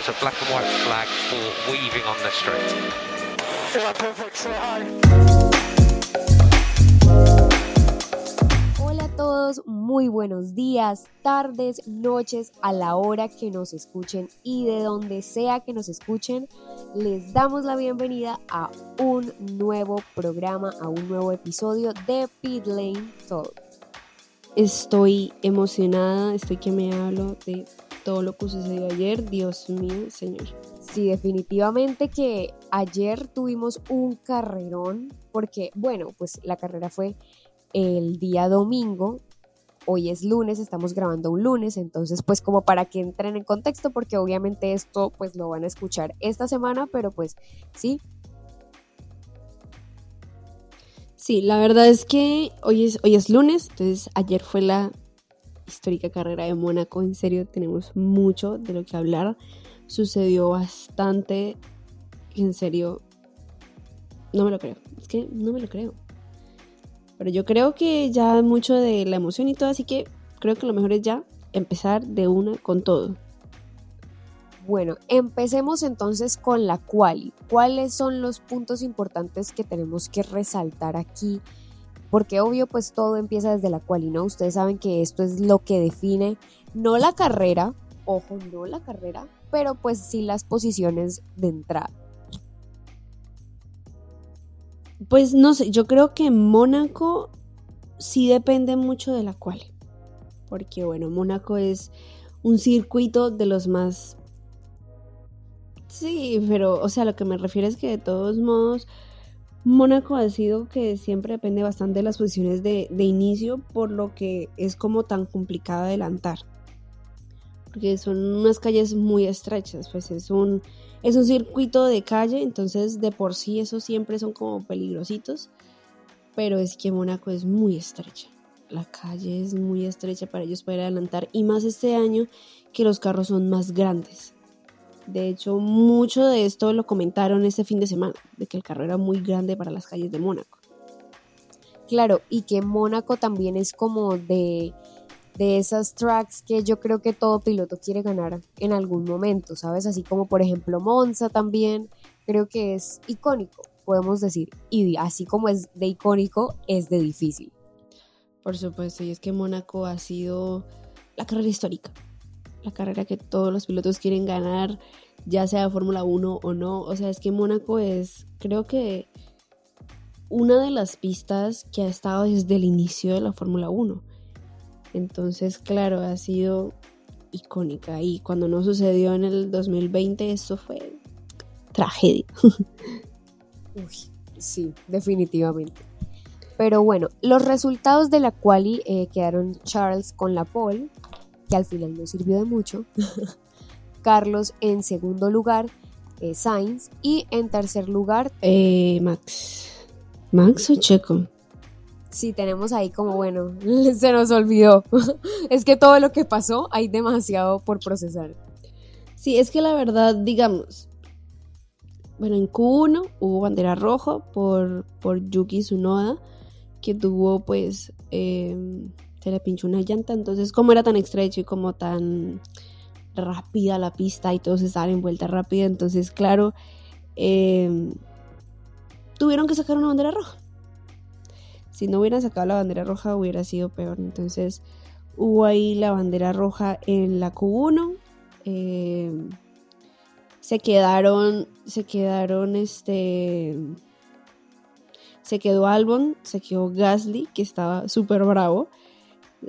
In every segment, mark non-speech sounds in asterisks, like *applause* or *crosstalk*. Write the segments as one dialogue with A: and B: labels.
A: It's a black and white flag for weaving on the street.
B: Yeah, perfect. Say hi.
C: Hola a todos, muy buenos días, tardes, noches, a la hora que nos escuchen y de donde sea que nos escuchen, les damos la bienvenida a un nuevo programa, a un nuevo episodio de Pit Lane Talk. Estoy emocionada, estoy que me hablo de todo lo que sucedió ayer, Dios mío, Señor. Sí, definitivamente que ayer tuvimos un carrerón, porque bueno, pues la carrera fue el día domingo, hoy es lunes, estamos grabando un lunes, entonces pues como para que entren en contexto, porque obviamente esto pues lo van a escuchar esta semana, pero pues sí. Sí, la verdad es que hoy es, hoy es lunes, entonces ayer fue la histórica carrera de Mónaco, en serio tenemos mucho de lo que hablar, sucedió bastante, en serio, no me lo creo, es que no me lo creo. Pero yo creo que ya mucho de la emoción y todo, así que creo que lo mejor es ya empezar de una con todo. Bueno, empecemos entonces con la quali. ¿Cuáles son los puntos importantes que tenemos que resaltar aquí? Porque obvio, pues todo empieza desde la quali, ¿no? Ustedes saben que esto es lo que define no la carrera, ojo, no la carrera, pero pues sí las posiciones de entrada. Pues no sé, yo creo que Mónaco sí depende mucho de la cual. Porque bueno, Mónaco es un circuito de los más... Sí, pero o sea, lo que me refiero es que de todos modos, Mónaco ha sido que siempre depende bastante de las posiciones de, de inicio, por lo que es como tan complicado adelantar. Porque son unas calles muy estrechas, pues es un es un circuito de calle, entonces de por sí esos siempre son como peligrositos, pero es que Mónaco es muy estrecha. La calle es muy estrecha para ellos poder adelantar y más este año que los carros son más grandes. De hecho, mucho de esto lo comentaron este fin de semana, de que el carro era muy grande para las calles de Mónaco. Claro, y que Mónaco también es como de de esas tracks que yo creo que todo piloto quiere ganar en algún momento, ¿sabes? Así como por ejemplo Monza también, creo que es icónico, podemos decir, y así como es de icónico, es de difícil. Por supuesto, y es que Mónaco ha sido la carrera histórica, la carrera que todos los pilotos quieren ganar, ya sea Fórmula 1 o no, o sea, es que Mónaco es, creo que una de las pistas que ha estado desde el inicio de la Fórmula 1 entonces, claro, ha sido icónica y cuando no sucedió en el 2020 eso fue tragedia. *laughs* Uy, sí, definitivamente. Pero bueno, los resultados de la quali eh, quedaron Charles con la pole, que al final no sirvió de mucho. *laughs* Carlos en segundo lugar, eh, Sainz y en tercer lugar
D: eh, Max. Max o Checo
C: sí tenemos ahí como, bueno, *laughs* se nos olvidó. *laughs* es que todo lo que pasó hay demasiado por procesar.
D: Sí, es que la verdad, digamos, bueno, en Q1 hubo bandera roja por, por Yuki Tsunoda, que tuvo pues, em, se le pinchó una llanta, entonces como era tan estrecho y como tan rápida la pista y todos estaban en vuelta rápida, entonces claro, em, tuvieron que sacar una bandera roja si no hubieran sacado la bandera roja hubiera sido peor. Entonces hubo ahí la bandera roja en la Q1. Em, se quedaron, se quedaron este... Se quedó Albon, se quedó Gasly, que estaba súper bravo.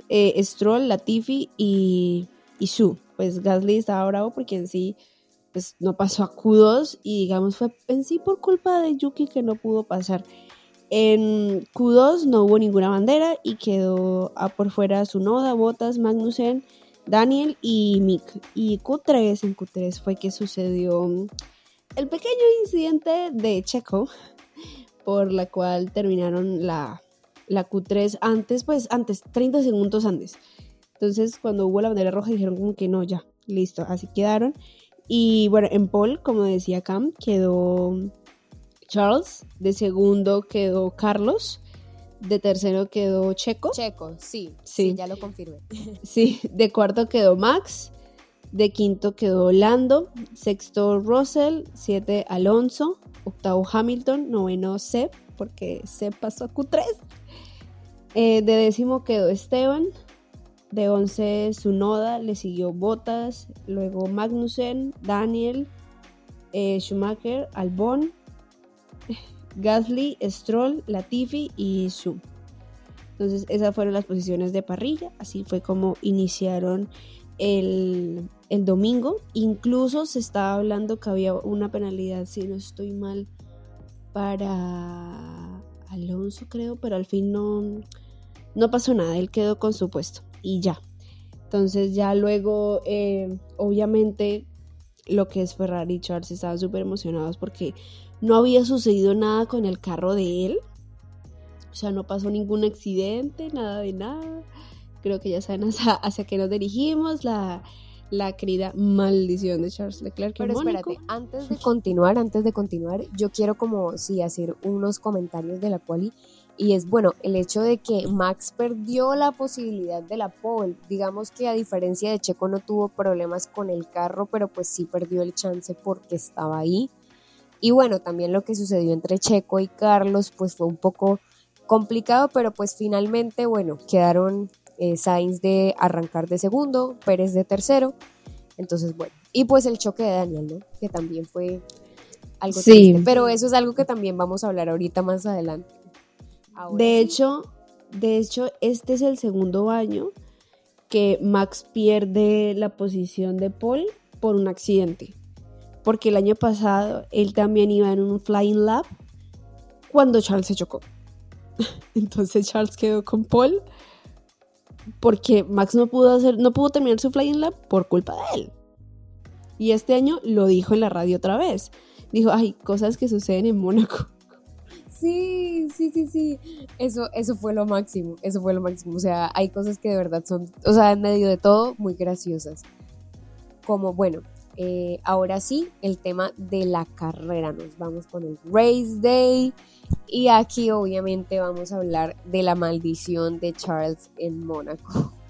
D: Eh, Stroll, Latifi y, y Su. Pues Gasly estaba bravo porque en sí pues, no pasó a Q2 y digamos fue en sí por culpa de Yuki que no pudo pasar. En Q2 no hubo ninguna bandera y quedó a por fuera Sunoda, Botas, Magnussen, Daniel y Mick. Y Q3, en Q3 fue que sucedió el pequeño incidente de Checo, *laughs* por la cual terminaron la, la Q3 antes, pues antes, 30 segundos antes. Entonces cuando hubo la bandera roja dijeron como que no, ya, listo, así quedaron. Y bueno, en Paul, como decía Cam, quedó Charles, de segundo quedó Carlos, de tercero quedó Checo.
C: Checo, sí, sí, ya lo confirmé. *laughs*
D: Sí, de cuarto quedó Max, De quinto quedó Lando, sexto Russell, siete Alonso, octavo Hamilton, noveno Seb, porque Seb pasó a Q3. Eh, de décimo quedó Esteban, de once Sunoda, le siguió Bottas, luego Magnussen, Daniel, eh, Schumacher, Albon, Gasly, Stroll, Latifi y Su. Entonces esas fueron las posiciones de parrilla, así fue como iniciaron el, el domingo. Incluso se estaba hablando que había una penalidad, si no estoy mal, para Alonso creo, pero al fin no, no pasó nada, él quedó con su puesto y ya. Entonces ya luego, eh, obviamente, lo que es Ferrari y Charles estaban súper emocionados porque no había sucedido nada con el carro de él. O sea, no pasó ningún accidente, nada de nada. Creo que ya saben *laughs* hacia, qué nos dirigimos, la, la querida maldición de Charles Leclerc.
C: Pero espérate, antes de continuar, antes de continuar, yo quiero como sí hacer unos comentarios de la quali y es bueno el hecho de que Max perdió la posibilidad de la pole. Digamos que a diferencia de Checo no tuvo problemas con el carro, pero pues sí perdió el chance porque estaba ahí. Y bueno, también lo que sucedió entre Checo y Carlos pues fue un poco complicado, pero pues finalmente bueno, quedaron eh, Sainz de arrancar de segundo, Pérez de tercero. Entonces bueno, y pues el choque de Daniel, ¿no? Que también fue algo sí. triste, pero eso es algo que también vamos a hablar ahorita más adelante
D: de hecho, de hecho, este es el segundo año que Max pierde la posición de Paul por un accidente. Porque el año pasado él también iba en un flying lap cuando Charles se chocó. *laughs* Entonces Charles quedó con Paul porque Max no pudo hacer, no pudo terminar su flying lap por culpa de él. Y este año lo dijo en la radio otra vez. Dijo, hay cosas que suceden en Mónaco. *laughs*
C: Sí, sí, sí, sí. Eso, eso fue lo máximo. Eso fue lo máximo. O sea, hay cosas que de verdad son, o sea, en medio de todo, muy graciosas. Como, bueno, eh, ahora sí, el tema de la carrera. Nos vamos con el Race Day. Y aquí, obviamente, vamos a hablar de la maldición de Charles en Mónaco. *laughs*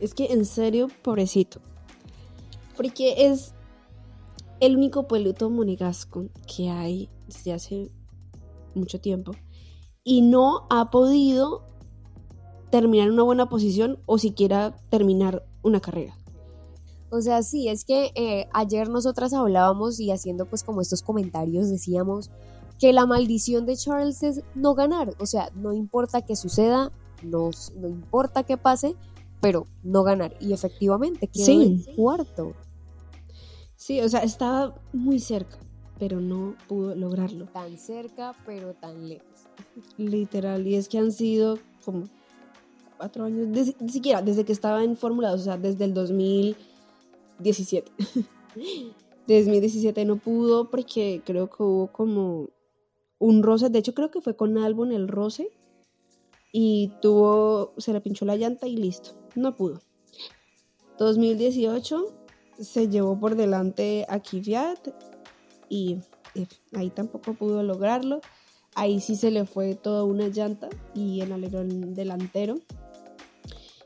D: Es que, en serio, pobrecito. Porque es el único pueblito monegasco que hay desde hace mucho tiempo y no ha podido terminar una buena posición o siquiera terminar una carrera.
C: O sea, sí, es que eh, ayer nosotras hablábamos y haciendo pues como estos comentarios decíamos que la maldición de Charles es no ganar, o sea, no importa que suceda, no, no importa que pase, pero no ganar. Y efectivamente quedó en cuarto.
D: Sí, o sea, estaba muy cerca pero no pudo lograrlo.
C: Tan cerca, pero tan lejos.
D: Literal, y es que han sido como cuatro años, ni siquiera desde que estaba en Fórmula 2, o sea, desde el 2017. 2017 no pudo porque creo que hubo como un roce, de hecho creo que fue con Albon el roce y tuvo, se le pinchó la llanta y listo, no pudo. 2018 se llevó por delante a Kvyat y ahí tampoco pudo lograrlo. Ahí sí se le fue toda una llanta y el alerón delantero.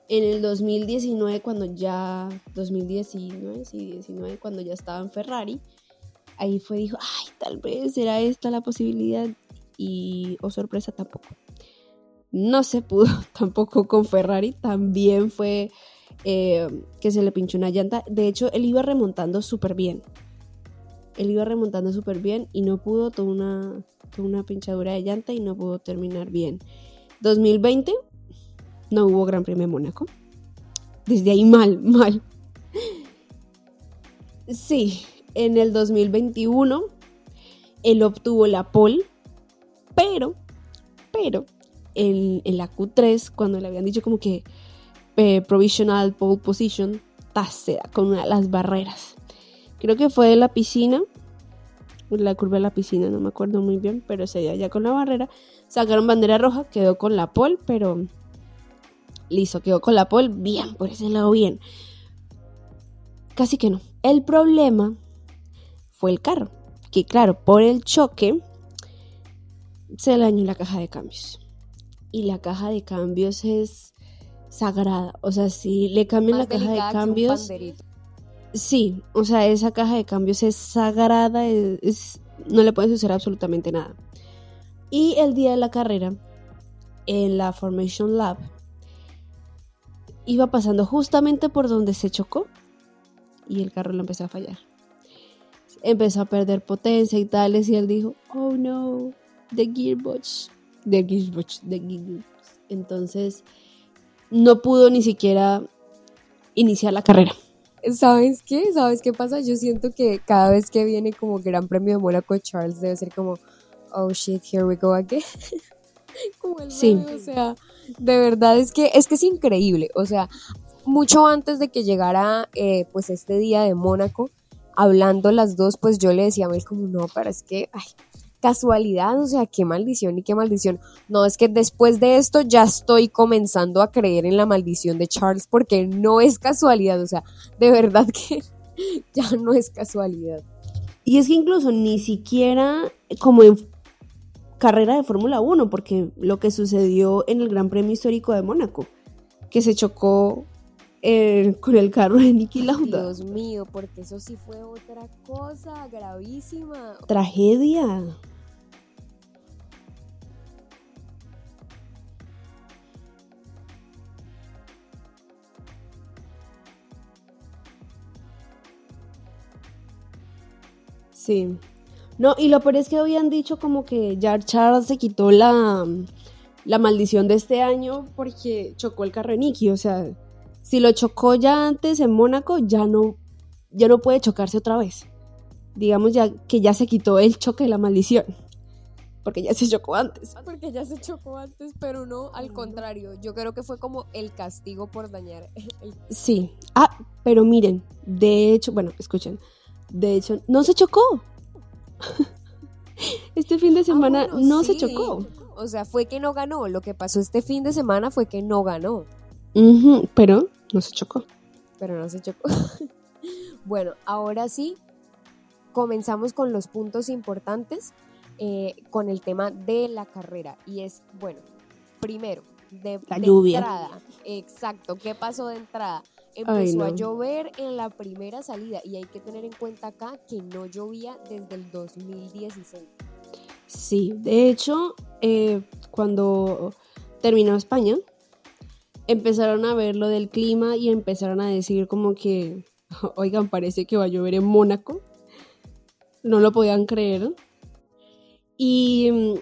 D: En el 2019, cuando ya, 2019, sí, 19, cuando ya estaba en Ferrari, ahí fue, dijo, ay, tal vez era esta la posibilidad y, oh sorpresa, tampoco. No se pudo *laughs* tampoco con Ferrari, también fue eh, que se le pinchó una llanta. De hecho, él iba remontando súper bien él iba remontando súper bien y no pudo, tuvo una, una pinchadura de llanta y no pudo terminar bien. 2020 no hubo Gran Premio de Mónaco. Desde ahí mal, *laughs* mal. Sí, en el 2021 él obtuvo la pole, pero, pero en, la Q3, cuando le habían dicho como que eh, provisional pole position, se con una de las barreras Creo que fue de la piscina, la curva de la piscina, no me acuerdo muy bien, pero se ya con la barrera. Sacaron bandera roja, quedó con la pole, pero listo, quedó con la pole, bien, por ese lado bien. Casi que no. El problema fue el carro, que claro, por el choque se le dañó la caja de cambios. Y la caja de cambios es sagrada. O sea, si le cambian la caja de cambios Sí, o sea, esa caja de cambios es sagrada, es, no le puede suceder absolutamente nada. Y el día de la carrera, en la Formation Lab, iba pasando justamente por donde se chocó y el carro lo empezó a fallar. Empezó a perder potencia y tales y él dijo, oh no, the gearbox, the gearbox, the gearbox. Entonces no pudo ni siquiera iniciar la carrera.
C: ¿Sabes qué? ¿Sabes qué pasa? Yo siento que cada vez que viene como Gran Premio de Mónaco, Charles debe ser como, oh shit, here we go again. *laughs* *laughs* como el sí. o sea, de verdad es que es que es increíble. O sea, mucho antes de que llegara eh, pues este día de Mónaco, hablando las dos, pues yo le decía a Mel como, no, pero es que, ay, casualidad, o sea, qué maldición y qué maldición. No, es que después de esto ya estoy comenzando a creer en la maldición de Charles porque no es casualidad, o sea, de verdad que *laughs* ya no es casualidad.
D: Y es que incluso ni siquiera como en carrera de Fórmula 1, porque lo que sucedió en el Gran Premio Histórico de Mónaco, que se chocó eh, con el carro de Niki Lauda.
C: Dios mío, porque eso sí fue otra cosa gravísima.
D: Tragedia. Sí. No, y lo peor es que habían dicho como que ya Charles se quitó la, la maldición de este año porque chocó el carro de Nicky. O sea, si lo chocó ya antes en Mónaco, ya no, ya no puede chocarse otra vez. Digamos ya que ya se quitó el choque de la maldición. Porque ya se chocó antes.
C: Porque ya se chocó antes, pero no al contrario. Yo creo que fue como el castigo por dañar. El...
D: Sí. Ah, pero miren, de hecho, bueno, escuchen. De hecho, no se chocó. *laughs* Este fin de ah, semana no se chocó.
C: O sea, fue que no ganó. Lo que pasó este fin de semana fue que no ganó.
D: pero no se chocó.
C: Pero no se chocó. *laughs* bueno, ahora sí, comenzamos con los puntos importantes eh, con el tema de la carrera. Y es, bueno, primero, de,
D: la lluvia.
C: entrada. Exacto, ¿qué pasó de entrada? Empezó a llover en la primera salida y hay que tener en cuenta acá que no llovía desde el 2016.
D: Sí, de hecho, eh, cuando terminó España, empezaron a ver lo del clima y empezaron a decir como que, *laughs* oigan, parece que va a llover en Mónaco. No lo podían creer. Y mm,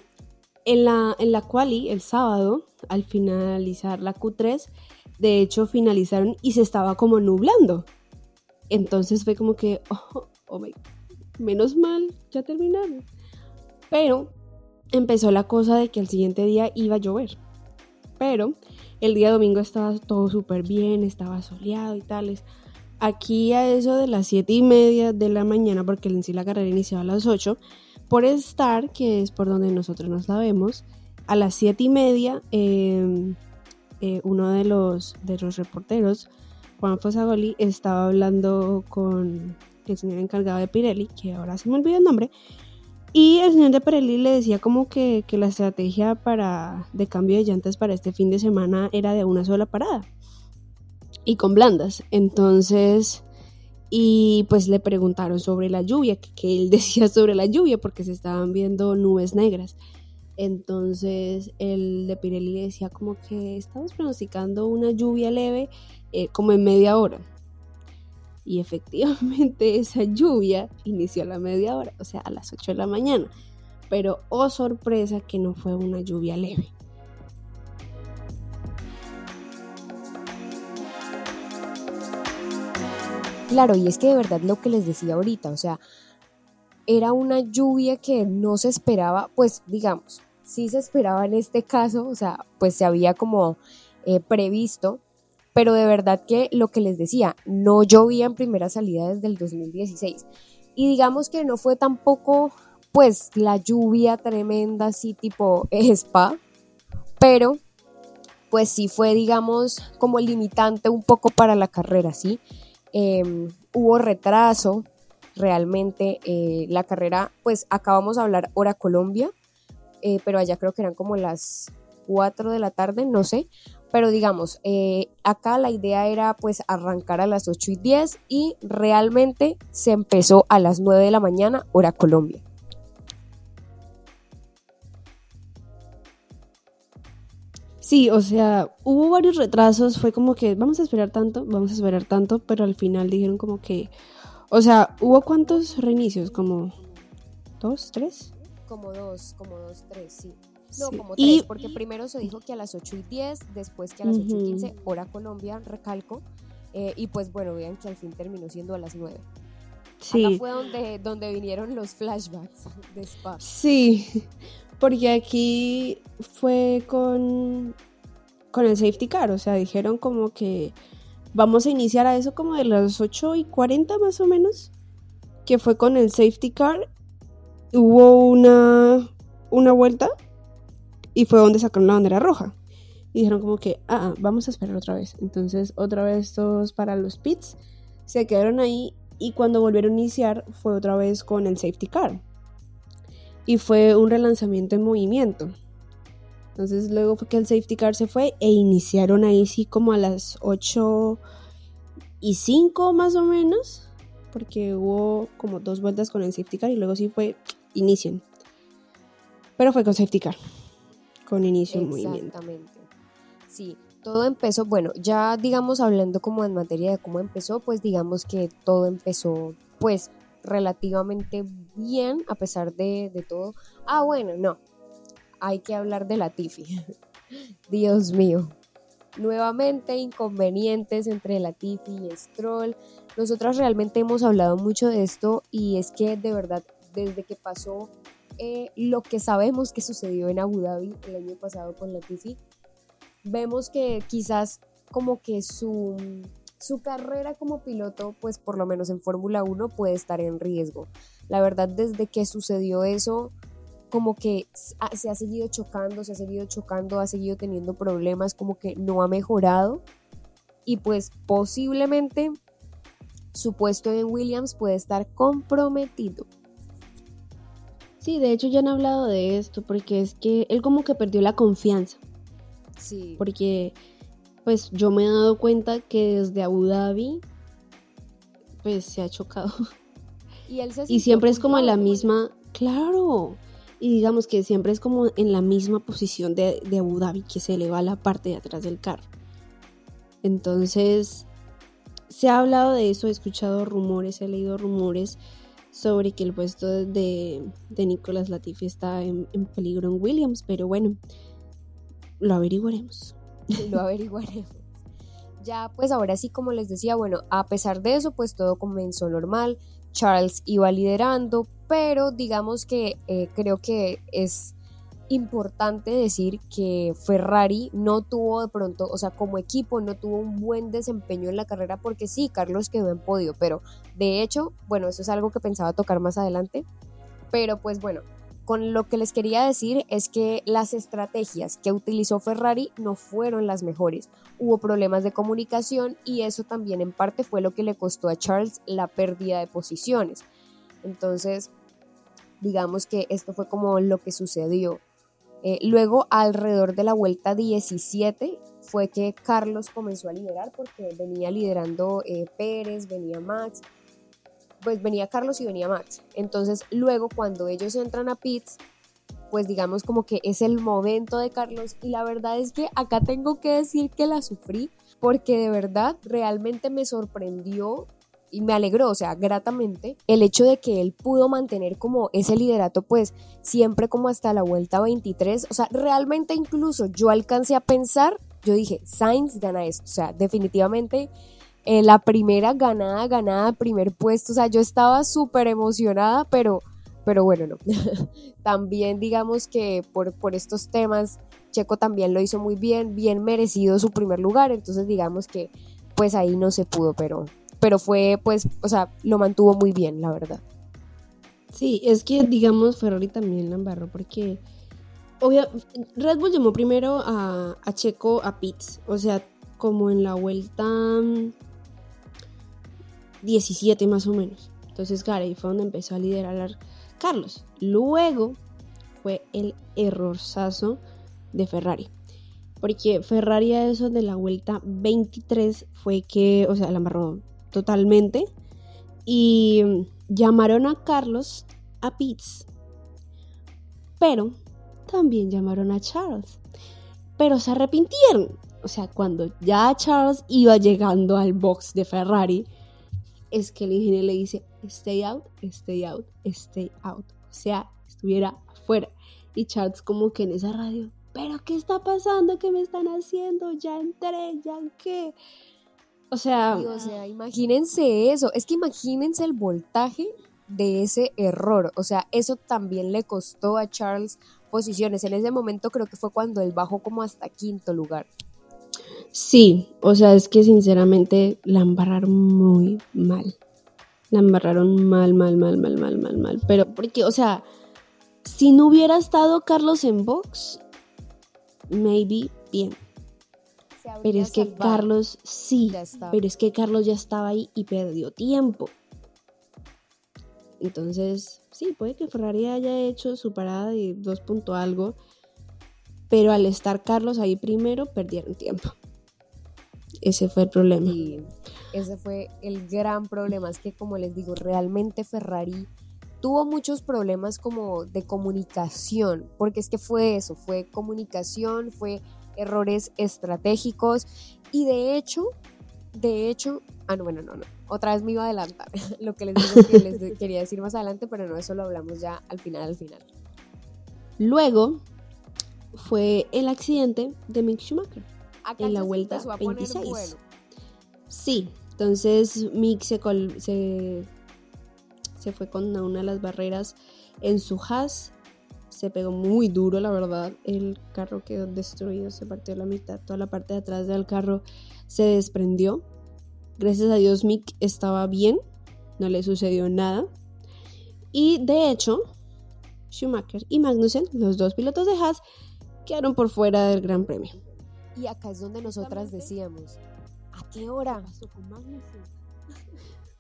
D: en la, en la quali, el sábado, al finalizar la Q3, de hecho finalizaron y se estaba como nublando. Entonces fue como que, *laughs* oh, oh menos mal, ya terminaron. Pero empezó la cosa de que al siguiente día iba a llover. Pero el día domingo estaba todo súper bien, estaba soleado y tales. Aquí a eso de las 7 y media de la mañana, porque en sí la carrera iniciaba a las 8, por estar, que es por donde nosotros nos la vemos, a las 7 y media eh, eh, uno de los, de los reporteros, Juan Fosagoli, estaba hablando con el señor encargado de Pirelli, que ahora se me olvidó el nombre, y el señor de Pirelli le decía como que, que la estrategia para, de cambio de llantas para este fin de semana era de una sola parada y con blandas. Entonces, y pues le preguntaron sobre la lluvia, que, él *laughs* decía sobre la lluvia porque se estaban viendo nubes negras. Entonces el de Pirelli le decía como que estamos pronosticando una lluvia leve eh, como en media hora. Y efectivamente *laughs* esa lluvia inició a la media hora, o sea, a las 8 de la mañana. Pero, oh sorpresa, que no fue una lluvia leve.
C: Claro, y es que de verdad lo que les decía ahorita, o sea, era una lluvia que no se esperaba, pues digamos, sí se esperaba en este caso, o sea, pues se había como eh, previsto, pero de verdad que lo que les decía, no llovía en primera salida desde el 2016. Y digamos que no fue tampoco, pues, la lluvia tremenda, así tipo *laughs* spa, pero pues sí fue, digamos, como limitante un poco para la carrera, ¿sí? Em, hubo retraso, realmente eh, la carrera, pues acabamos de hablar hora Colombia, eh, pero allá creo que eran como las 4 de la tarde, no sé, Pero digamos, eh, acá la idea era pues arrancar a las 8 y 10 y realmente se empezó a las 9 de la mañana, hora Colombia.
D: Sí, o sea, hubo varios retrasos, fue como que vamos a esperar tanto, vamos a esperar tanto, pero al final dijeron como que, o sea, ¿hubo cuántos reinicios? ¿Como dos, tres?
C: Como dos, como dos, tres, sí. No, como tres, porque primero se dijo que a las 8 y 10, después que a las 8 y 15, hora Colombia, recalco, eh, y pues bueno, vean que al fin terminó siendo a las 9. Sí. Acá fue donde, donde vinieron los flashbacks *laughs* de Spa.
D: Sí, porque aquí fue con, con el safety car, o sea, dijeron como que vamos a iniciar a eso como de las 8 y 40 más o menos, que fue con el safety car. Hubo una, una vuelta y fue donde sacaron la bandera roja. Y dijeron como que, ah, ah, vamos a esperar otra vez. Entonces, otra vez todos para los pits. Se quedaron ahí y cuando volvieron a iniciar fue otra vez con el safety car y fue un relanzamiento en movimiento. Entonces luego fue que el safety car se fue e iniciaron ahí sí como a las 8 y 5 más o menos, porque hubo como dos vueltas con el safety car y luego sí fue inicien. Pero fue con safety car, con inicio en movimiento.
C: Exactamente. Sí, todo empezó, bueno, ya digamos hablando como en materia de cómo empezó, pues digamos que todo empezó pues relativamente bien a pesar de, todo. Ah, bueno, no. Hay que hablar de la Tiffy. *laughs* Dios mío. Nuevamente inconvenientes entre la Tiffy y Stroll. Nosotras realmente hemos hablado mucho de esto y es que de verdad desde que pasó eh, lo que sabemos que sucedió en Abu Dhabi el año pasado con la Tiffy, vemos que quizás como que su su carrera como piloto, pues por lo menos en Fórmula 1, puede estar en riesgo. La verdad, desde que sucedió eso, como que se ha seguido chocando, se ha seguido chocando, ha seguido teniendo problemas, como que no ha mejorado. Y pues posiblemente su puesto en Williams puede estar comprometido.
D: Sí, de hecho ya han hablado de esto, porque es que él como que perdió la confianza.
C: Sí.
D: Porque pues yo me he dado cuenta que desde Abu Dhabi pues se ha chocado.
C: Y, él
D: y siempre es como en la misma, claro, y digamos que siempre es como en la misma posición de, de Abu Dhabi, que se eleva la parte de atrás del carro. Entonces, se ha hablado de eso, he escuchado rumores, he leído rumores sobre que el puesto de, de Nicolás Latifi está en peligro en Williams, pero bueno, lo averiguaremos.
C: lo *laughs* averiguaremos. Ya, pues ahora sí, como les decía, bueno, a pesar de eso, pues todo comenzó normal. Charles iba liderando, pero digamos que eh, creo que es importante decir que Ferrari no tuvo de pronto, o sea, como equipo no tuvo un buen desempeño en la carrera porque sí, Carlos quedó en podio, pero de hecho, bueno, eso es algo que pensaba tocar más adelante, pero pues bueno, con lo que les quería decir es que las estrategias que utilizó Ferrari no fueron las mejores. Hubo problemas de comunicación y eso también en parte fue lo que le costó a Charles la pérdida de posiciones. Entonces, digamos que esto fue como lo que sucedió. Eh, luego, alrededor de la vuelta 17, fue que Carlos comenzó a liderar porque venía liderando eh, Pérez, venía Max, pues venía Carlos y venía Max. Entonces luego cuando ellos entran a pits, pues digamos como que es el momento de Carlos y la verdad es que acá tengo que decir que la sufrí porque de verdad realmente me sorprendió y me alegró, o sea, gratamente, el hecho de que él pudo mantener como ese liderato, pues siempre como hasta la vuelta 23, o sea, realmente incluso yo alcancé a pensar, yo dije, Sainz gana esto, o sea, definitivamente eh, la primera ganada, ganada, primer puesto, o sea, yo estaba súper emocionada, pero, pero bueno, no. *laughs* también digamos que por, por estos temas, Checo también lo hizo muy bien, bien merecido su primer lugar, entonces digamos que pues ahí no se pudo, pero, pero fue pues, o sea, lo mantuvo muy bien, la verdad.
D: Sí, es que digamos Ferrari también la embarró porque obvio, Red Bull llamó primero a, a Checo a Pitts, o sea, como en la vuelta 17 más o menos. Entonces, ahí fue donde empezó a liderar Carlos. Luego fue el errorzazo de Ferrari. porque Ferrari a eso de la vuelta 23 fue que, o sea, la amarró totalmente y llamaron a Carlos a Pitts, pero también llamaron a Charles, pero se arrepintieron. O sea, cuando ya Charles iba llegando al box de Ferrari, es que el ingeniero le dice, stay out, stay out, stay out. O sea, estuviera afuera. Y Charles como que en esa radio, pero ¿qué está pasando? ¿Qué me están haciendo? Ya entré, ya qué. O sea,
C: o sea, imagínense eso. Es que imagínense el voltaje de ese error. O sea, eso también le costó a Charles posiciones. En ese momento creo que fue cuando él bajó como hasta quinto lugar.
D: Sí, o sea, es que sinceramente la embarraron muy mal. La embarraron mal, mal, mal, mal, mal, mal, mal. Pero porque, o sea, si no hubiera estado Carlos en box, maybe bien. Pero es que Carlos, sí, pero es que Carlos ya estaba ahí y perdió tiempo. Entonces, sí, puede que Ferrari haya hecho su parada de dos punto algo, pero al estar Carlos ahí primero, perdieron tiempo. Ese fue el problema.
C: Y ese fue el gran problema. Es que, como les digo, realmente Ferrari tuvo muchos problemas como de comunicación, porque es que fue eso, fue comunicación, fue errores estratégicos y de hecho, de hecho, ah, no, bueno, no, no, otra vez me iba a adelantar *laughs* lo que les, digo que les quería decir más adelante, pero no, eso lo hablamos ya al final, al final.
D: Luego fue el accidente de Mick Schumacher en la vuelta 26. Sí, entonces Mick se, se, se, fue con una de las barreras en su Haas. Se pegó muy duro, la verdad. El carro quedó destruido, se partió la mitad. Toda la parte de atrás del carro se desprendió. Gracias a Dios, Mick estaba bien, no le sucedió nada. Y de hecho, Schumacher y Magnussen, los dos pilotos de Haas, quedaron por fuera del Gran Premio.
C: Y acá es donde nosotras decíamos, ¿a qué hora?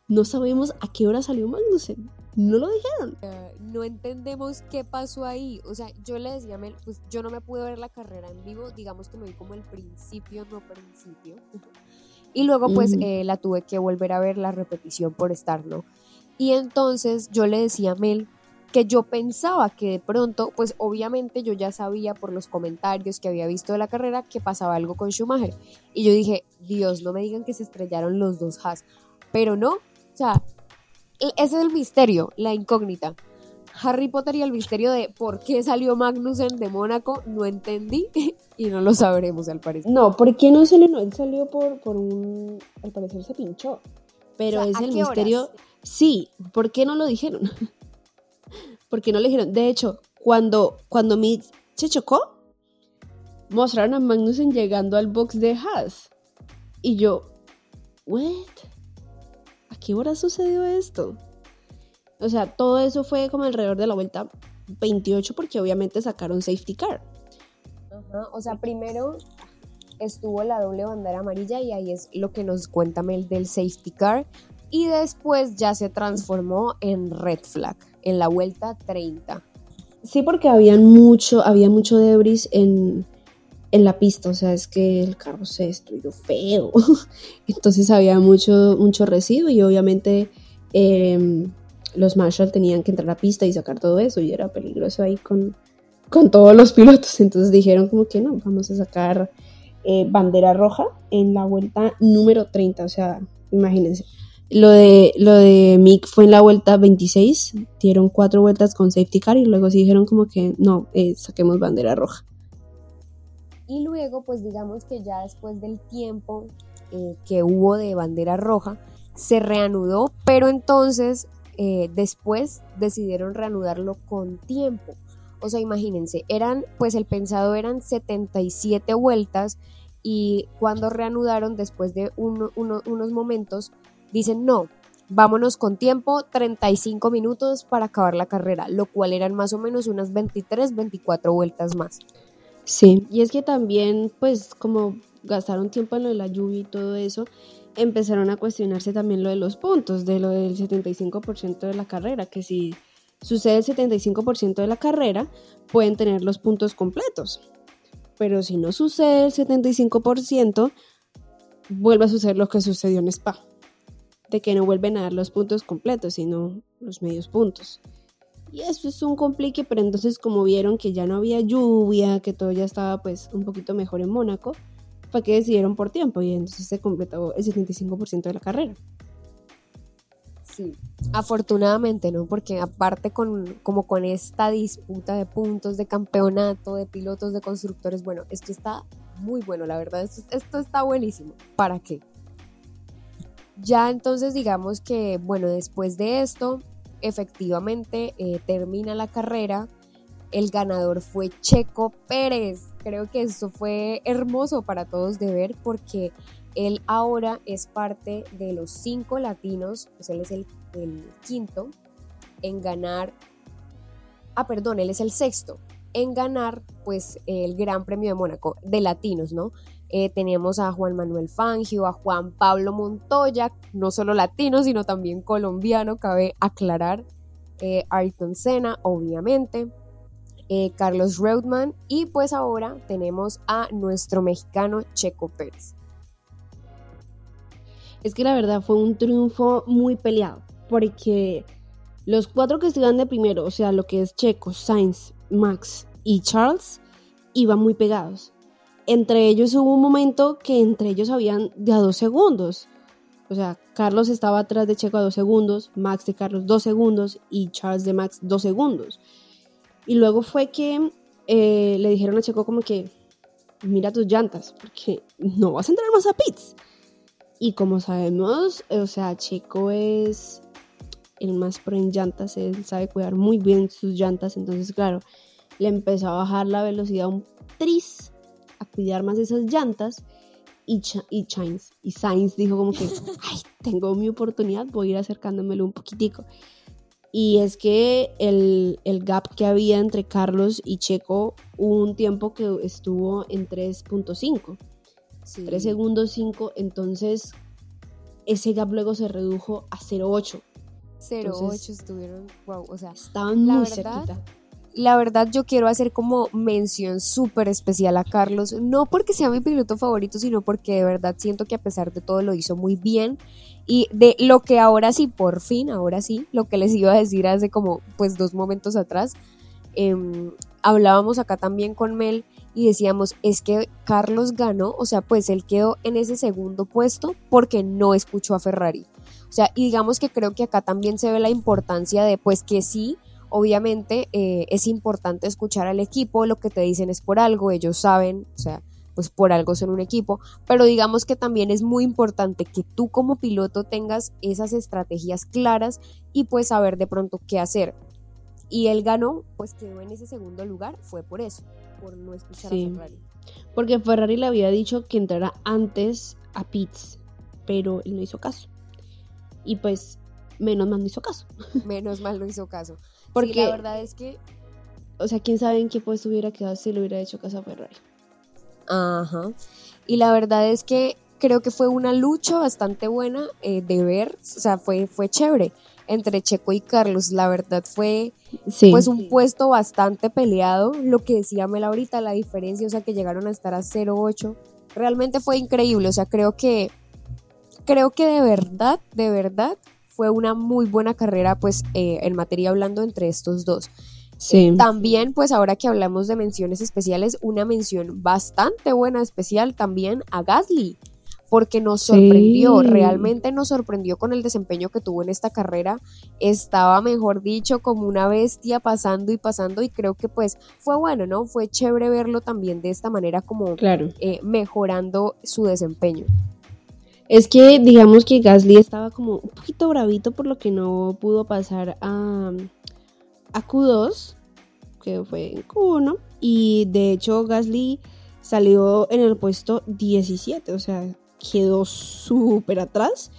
D: No sabemos a qué hora salió Magnussen. No lo dijeron.
C: No entendemos qué pasó ahí. O sea, yo le decía a Mel, pues yo no me pude ver la carrera en vivo. Digamos que me vi como el principio, no principio. Y luego pues eh, la tuve que volver a ver la repetición por estar, ¿no? Y entonces yo le decía a Mel, que yo pensaba que de pronto, pues obviamente yo ya sabía por los comentarios que había visto de la carrera que pasaba algo con Schumacher. Y yo dije, Dios, no me digan que se estrellaron los dos Haas. Pero no, o sea, ese es el misterio, la incógnita. Harry Potter y el misterio de por qué salió Magnussen de Mónaco, no entendí *laughs* y no lo sabremos al parecer.
D: No, ¿por qué no salió? No, él salió por, por un... Al parecer se pinchó. Pero es el misterio... Sí, ¿por qué no lo dijeron? *laughs* porque no le dijeron. De hecho, cuando, cuando Mitch se chocó, mostraron a Magnussen llegando al box de Haas. Y yo, ¿what? ¿A qué hora sucedió esto? O sea, todo eso fue como alrededor de la vuelta 28 porque obviamente sacaron safety car.
C: Ajá, o sea, primero estuvo la doble bandera amarilla y ahí es lo que nos cuenta Mel del safety car y después ya se transformó en red flag en la vuelta 30.
D: Sí, porque habían mucho, había mucho debris en, la pista, o sea, es que el carro se destruyó feo. *laughs* Entonces había mucho, mucho residuo y obviamente em, los Marshall tenían que entrar a la pista y sacar todo eso y era peligroso ahí con, con todos los pilotos. Entonces dijeron como que no, vamos a sacar eh, bandera roja en la vuelta número 30, o sea, imagínense. Lo de, lo de Mick fue en la vuelta 26, dieron cuatro vueltas con safety car y luego sí dijeron como que no, eh, saquemos bandera roja.
C: Y luego, pues digamos que ya después del tiempo eh, que hubo de bandera roja, se reanudó, pero entonces eh, después decidieron reanudarlo con tiempo. O sea, imagínense, eran, pues el pensado eran 77 vueltas y cuando reanudaron después de unos momentos, dicen no, vámonos con tiempo, 35 minutos para acabar la carrera, lo cual eran más o menos unas 23, 24 vueltas más.
D: Sí, y es que también, pues como gastaron tiempo en lo de la lluvia y todo eso, empezaron a cuestionarse también lo de los puntos, de lo del 75% de la carrera, que si sucede el 75% de la carrera, pueden tener los puntos completos. pero si no sucede el 75%, vuelve a suceder lo que sucedió en Spa, de que no vuelven a dar los puntos completos, sino los medios puntos. Y eso es un complique, pero entonces como vieron que ya no había lluvia, que todo ya estaba pues un poquito mejor en Mónaco, fue que decidieron por tiempo y entonces se completó el 75% de la carrera.
C: Sí, afortunadamente, ¿no? Porque aparte con, como con esta disputa de puntos, de campeonato, de pilotos, de constructores, bueno, esto está muy bueno, la verdad, esto, esto está buenísimo. ¿Para qué? Ya entonces digamos que, bueno, después de esto, efectivamente eh, termina la carrera. El ganador fue Checo Pérez. Creo que esto fue hermoso para todos de ver porque él ahora es parte de los cinco latinos, pues él es el, quinto en ganar, ah, perdón, él es el sexto en ganar pues el Gran Premio de Mónaco de latinos, ¿no? Eh, teníamos a Juan Manuel Fangio, a Juan Pablo Montoya, no solo latino, sino también colombiano, cabe aclarar. Eh, Ayrton Senna, obviamente. Eh, Carlos Reutmann y pues ahora tenemos a nuestro mexicano Checo Pérez.
D: Es que la verdad fue un triunfo muy peleado, porque los cuatro que estuvieron de primero, o sea, lo que es Checo, Sainz, Max y Charles, iban muy pegados entre ellos hubo un momento que entre ellos habían de a dos segundos. O sea, Carlos estaba atrás de Checo a dos segundos, Max de Carlos dos segundos y Charles de Max dos segundos. Y luego fue que eh, le dijeron a Checo como que, mira tus llantas, porque no vas a entrar más a pits. Y como sabemos, o sea, Checo es el más pro en llantas, él sabe cuidar muy bien sus llantas, entonces claro, le empezó a bajar la velocidad un tris a cuidar más esas llantas y, y, y Sainz dijo como que, *laughs* ay, tengo mi oportunidad, voy a ir acercándomelo un poquitico. Y es que el, el, gap que había entre Carlos y Checo hubo un tiempo que estuvo en 3.5. 3 segundos 5, entonces ese gap luego se redujo a 0.8.
C: 0.8 estuvieron, wow, o sea,
D: estaban muy cerquita
C: la verdad yo quiero hacer como mención súper especial a Carlos, no porque sea mi piloto favorito, sino porque de verdad siento que a pesar de todo lo hizo muy bien y de lo que ahora sí, por fin, ahora sí, lo que les iba a decir hace como pues dos momentos atrás, em, hablábamos acá también con Mel y decíamos, es que Carlos ganó, o sea, pues él quedó en ese segundo puesto porque no escuchó a Ferrari. O sea, y digamos que creo que acá también se ve la importancia de pues que sí, Obviamente eh, es importante escuchar al equipo, lo que te dicen es por algo, ellos saben, o sea, pues por algo son un equipo, pero digamos que también es muy importante que tú como piloto tengas esas estrategias claras y pues saber de pronto qué hacer. Y él ganó, pues quedó en ese segundo lugar, fue por eso, por no escuchar a Ferrari.
D: Porque Ferrari le había dicho que entrara antes a pits, pero él no hizo caso. Y pues menos mal no hizo caso.
C: Menos mal no hizo caso. Porque la verdad es que.
D: O sea, quién sabe en qué puesto hubiera quedado si lo hubiera hecho caso a Ferrari.
C: Ajá. Y la verdad es que creo que fue una lucha bastante buena eh, de ver. O sea, fue, fue chévere entre Checo y Carlos. La verdad fue pues un puesto bastante peleado. Lo que decía Mel ahorita, la diferencia, o sea, que llegaron a estar a 0-8. Realmente fue increíble. O sea, creo que creo que de verdad, de verdad, fue una muy buena carrera, pues, eh, en materia hablando entre estos dos.
D: Sí.
C: También, pues ahora que hablamos de menciones especiales, una mención bastante buena, especial también a Gasly, porque nos sorprendió, realmente nos sorprendió con el desempeño que tuvo en esta carrera. Estaba, mejor dicho, como una bestia pasando y pasando y creo que pues fue bueno, ¿no? Fue chévere verlo también de esta manera como
D: claro.
C: Eh, mejorando su desempeño.
D: Es que digamos que Gasly estaba como un poquito bravito por lo que no pudo pasar a, a Q2, que fue en Q1. Y de hecho Gasly salió en el puesto 17, o sea, quedó súper atrás.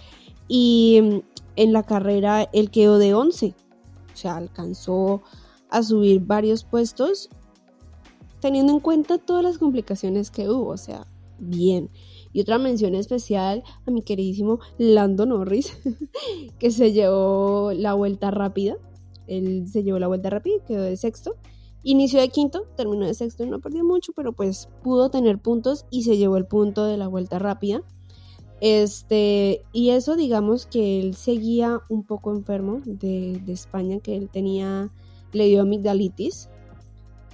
D: Y en la carrera él quedó de 11, o sea, alcanzó a subir varios puestos teniendo en cuenta todas las complicaciones que hubo, o sea, bien. Y otra mención especial a mi queridísimo Lando Norris, *laughs* que se llevó la vuelta rápida. Él se llevó la vuelta rápida y quedó de sexto. Inició de quinto, terminó de sexto, no perdió mucho, pero pues pudo tener puntos y se llevó el punto de la vuelta rápida. Este, y eso digamos que él seguía un poco enfermo de, España, que él tenía, le dio amigdalitis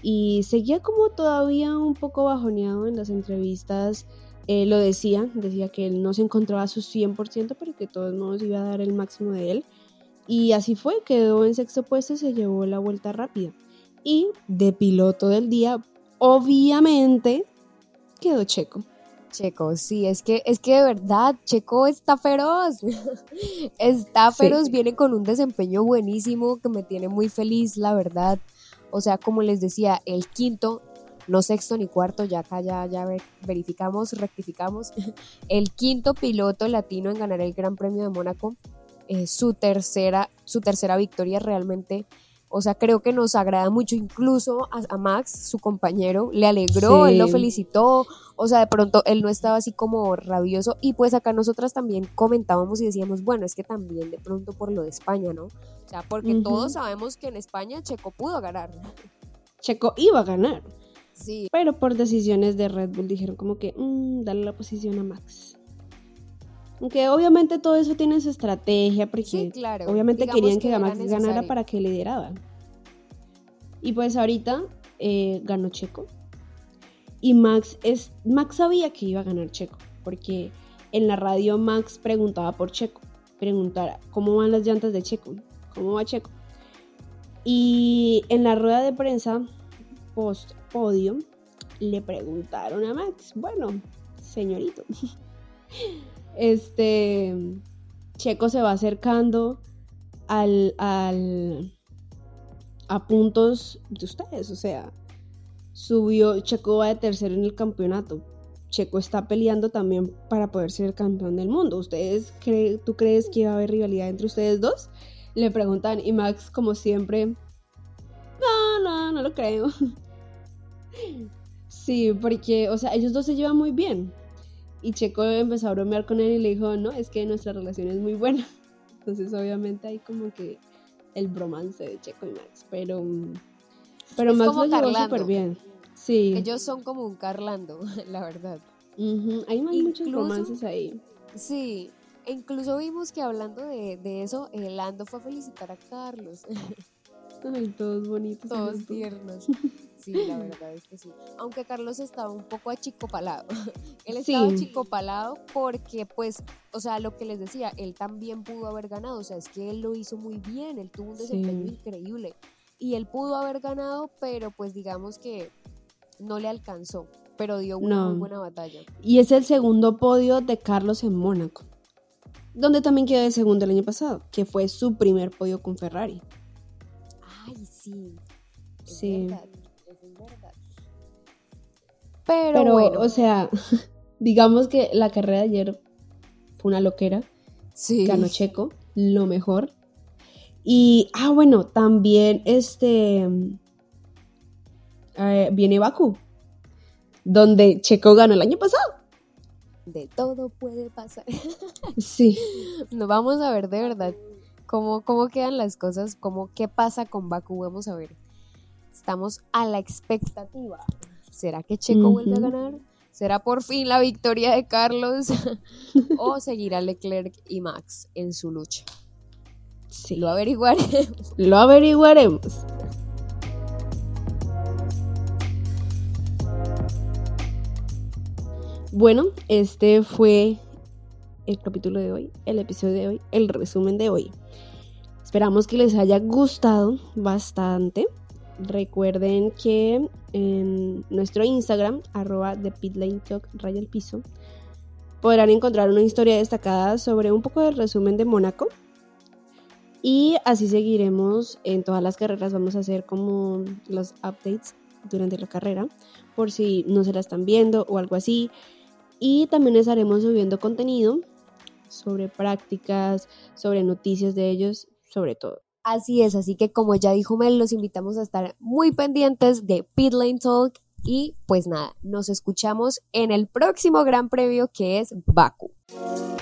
D: y seguía como todavía un poco bajoneado en las entrevistas. Eh, lo decía, decía que él no se encontraba a su 100%, pero que de todos modos iba a dar el máximo de él. Y así fue, quedó en sexto puesto y se llevó la vuelta rápida. Y de piloto del día, obviamente, quedó Checo.
C: Checo, sí, es que, es que de verdad, Checo está feroz. *laughs* está feroz, viene con un desempeño buenísimo que me tiene muy feliz, la verdad. O sea, como les decía, el quinto, no sexto ni cuarto, ya acá ya, ya verificamos, rectificamos. *laughs* El quinto piloto latino en ganar el Gran Premio de Mónaco, eh, su, tercera, su tercera victoria realmente o sea, creo que nos agrada mucho, incluso a, Max, su compañero, le alegró, él lo felicitó, o sea, de pronto él no estaba así como rabioso y pues acá nosotras también comentábamos y decíamos, bueno, es que también de pronto por lo de España, ¿no? O sea, porque todos sabemos que en España Checo pudo ganar.
D: Checo iba a ganar.
C: Sí.
D: Pero por decisiones de Red Bull dijeron como que, mmm, dale la posición a Max. Aunque obviamente todo eso tiene su estrategia, porque obviamente querían que, Max ganara para que lideraba. Y pues ahorita eh, ganó Checo. Y Max, es, Max sabía que iba a ganar Checo, porque en la radio Max preguntaba por Checo. Preguntara, ¿cómo van las llantas de Checo? ¿Cómo va Checo? Y en la rueda de prensa post podio le preguntaron a Max, bueno, señorito, *laughs* este, Checo se va acercando al, al, a puntos de ustedes, o sea, subió, Checo va de tercero en el campeonato. Checo está peleando también para poder ser campeón del mundo. ¿Ustedes tú crees que va a haber rivalidad entre ustedes dos? Le preguntan y Max como siempre, no, no, no lo creo. *laughs* Sí, porque, o sea, ellos dos se llevan muy bien. Y Checo empezó a bromear con él y le dijo, no, es que nuestra relación es muy buena. *laughs* Entonces obviamente hay como que el bromance de Checo y Max, pero, pero Max lo llevó súper bien. Sí.
C: Ellos son como un Carlando, *laughs* la verdad.
D: Hay muchos romances ahí.
C: Sí, incluso vimos que hablando de, de eso, el Lando fue a felicitar a Carlos. *laughs*
D: Ay, todos bonitos.
C: Todos tiernos. Sí, la *clears throat* verdad es que sí. Aunque Carlos estaba un poco achicopalado. *laughs* él estaba achicopalado porque, pues, o sea, lo que les decía, él también pudo haber ganado. O sea, es que él lo hizo muy bien. Él tuvo un desempeño increíble. Y él pudo haber ganado, pero pues digamos que no le alcanzó. Pero dio una muy buena batalla.
D: Y es el segundo podio de Carlos en Mónaco. Donde también quedó de segundo el año pasado, que fue su primer podio con Ferrari.
C: Ay, sí.
D: sí.
C: Pero, bueno.
D: o sea, *laughs* digamos que la carrera de ayer fue una loquera.
C: Sí.
D: Ganó Checo, lo mejor. Y, ah, bueno, también este. Eh, viene Baku, donde Checo ganó el año pasado.
C: De todo puede pasar. *laughs*
D: Sí.
C: Nos vamos a ver de verdad cómo, cómo quedan las cosas, cómo, qué pasa con Baku. Vamos a ver. Estamos a la expectativa. ¿Será que Checo vuelve a ganar? ¿Será por fin la victoria de Carlos? *laughs* ¿O seguirá Leclerc y Max en su lucha?
D: Sí.
C: Lo averiguaremos. *laughs*
D: Lo averiguaremos. Bueno, este fue el capítulo de hoy, el episodio de hoy, el resumen de hoy. Esperamos que les haya gustado bastante. Recuerden que en nuestro Instagram, arroba de Talk, raya el piso, podrán encontrar una historia destacada sobre un poco del resumen de Mónaco. Y así seguiremos en todas las carreras. Vamos a hacer como los updates durante la carrera, por si no se la están viendo o algo así. Y también estaremos subiendo contenido sobre prácticas, sobre noticias de ellos, sobre todo.
C: Así es, así que como ya dijo Mel, los invitamos a estar muy pendientes de Pitlane Talk y pues nada, nos escuchamos en el próximo gran previo que es Baku. Uh,